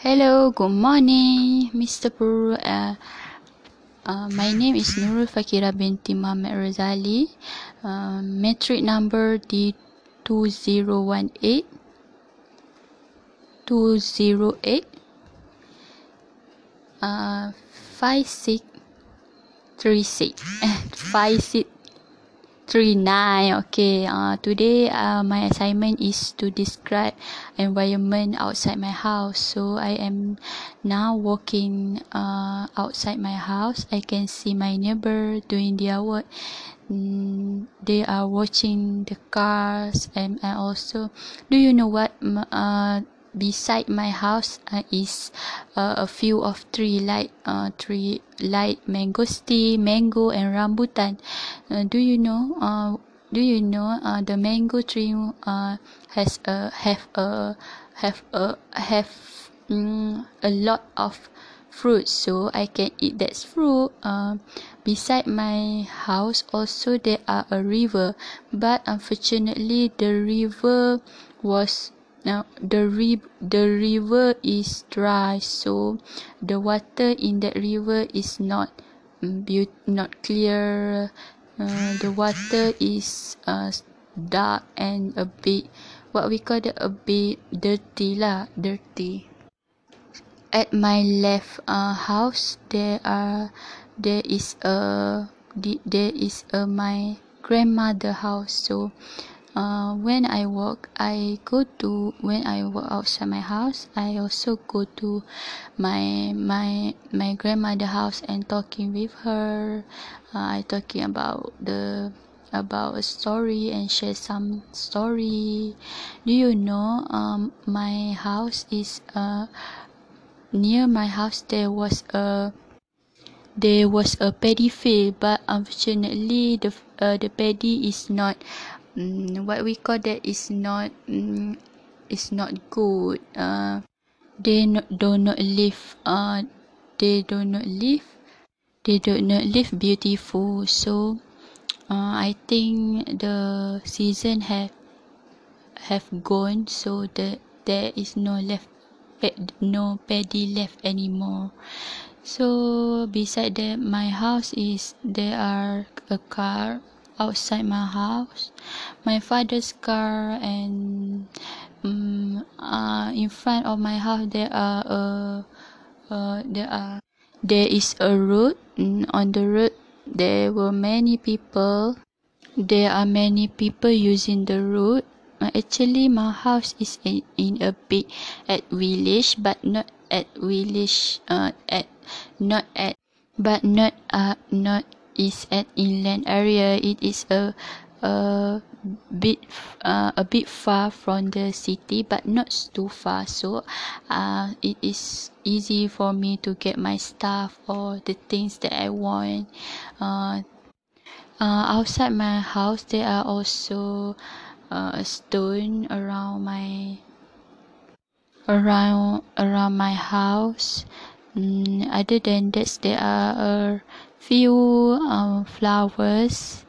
Hello, good morning, Mr. Pur. Uh, uh, my name is Nurul Fakira binti Muhammad Razali. Uh, metric number D2018 208 uh, 5636 56 three nine. Okay uh today uh my assignment is to describe environment outside my house. So i am now walking uh outside my house. I can see my neighbor doing their work. Mm, they are watching the cars. And I also do you know what uh beside my house uh, is uh, a few of tree like uh, tree like mangosteen mango and rambutan. Uh, do you know uh, do you know uh, the mango tree uh, has a have a have a have mm, a lot of fruit so i can eat that fruit uh, beside my house also there are a river but unfortunately the river was now the ri- the river is dry so the water in that river is not mm, be- not clear. Uh, the water is uh, dark and a bit what we call it a bit dirty lah dirty. At my left uh, house there are there is a there is a my grandmother house so uh, when I walk, I go to when I walk outside my house. I also go to my my my grandmother house and talking with her. Uh, I talking about the about a story and share some story. Do you know? Um, my house is uh near my house. There was a there was a paddy field, but unfortunately the uh, the paddy is not mm, what we call that is not mm, is not good. Uh they not, do not live uh they do not live they do not live beautiful. So uh, i think the season have have gone so that there is no left no paddy left anymore. So beside that my house is there are a car outside my house. My father's car and um, uh, in front of my house there are uh, uh, there are there is a road. Mm, on the road there were many people. There are many people using the road. Uh, actually my house is in, in a bit at village but not at village uh, at not at but not uh not is at inland area. It is a a bit uh, a bit far from the city but not too far. So uh, it is easy for me to get my stuff or the things that I want. Uh, uh, outside my house there are also uh, stone around my around around my house. Mm, other than that there are few um, flowers.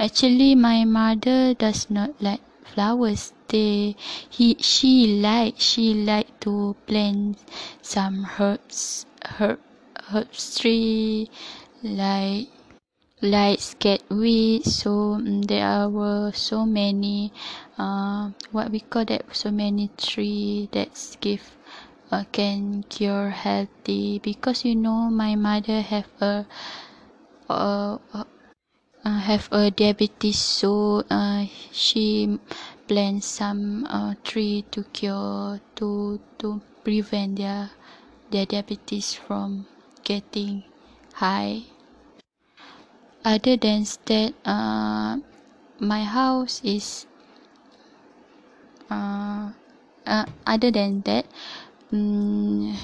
Actually my mother does not like flowers. They he she like she like to plant some herbs herb herbs tree like like scatweed so um, there were so many uh what we call that so many tree that give uh, can cure healthy. Because you know my mother have a uh, uh, have a diabetes so uh, she plant some uh, tree to cure to to prevent their their diabetes from getting high. Other than that uh, my house is uh, uh, other than that um,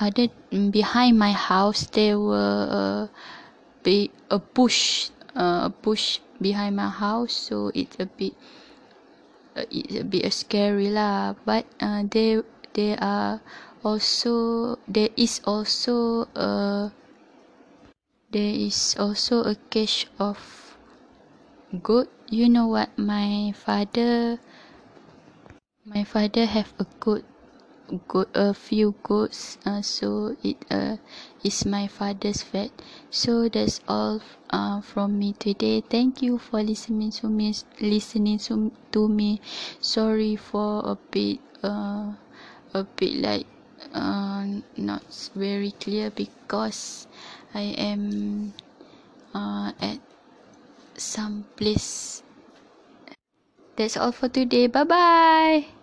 other behind my house there were uh, be a bush uh, a bush behind my house. So it's a bit uh, it's a bit scary lah. But uh, there there are also there is also a there is also a cache of goat. You know what my father my father have a goat goat a few goats uh, so it uh, is my father's vet so that's all uh, from me today. Thank you for listening to me listening to, to me. Sorry for a bit uh, a bit like uh, not very clear because I am uh, at some place. That's all for today. Bye bye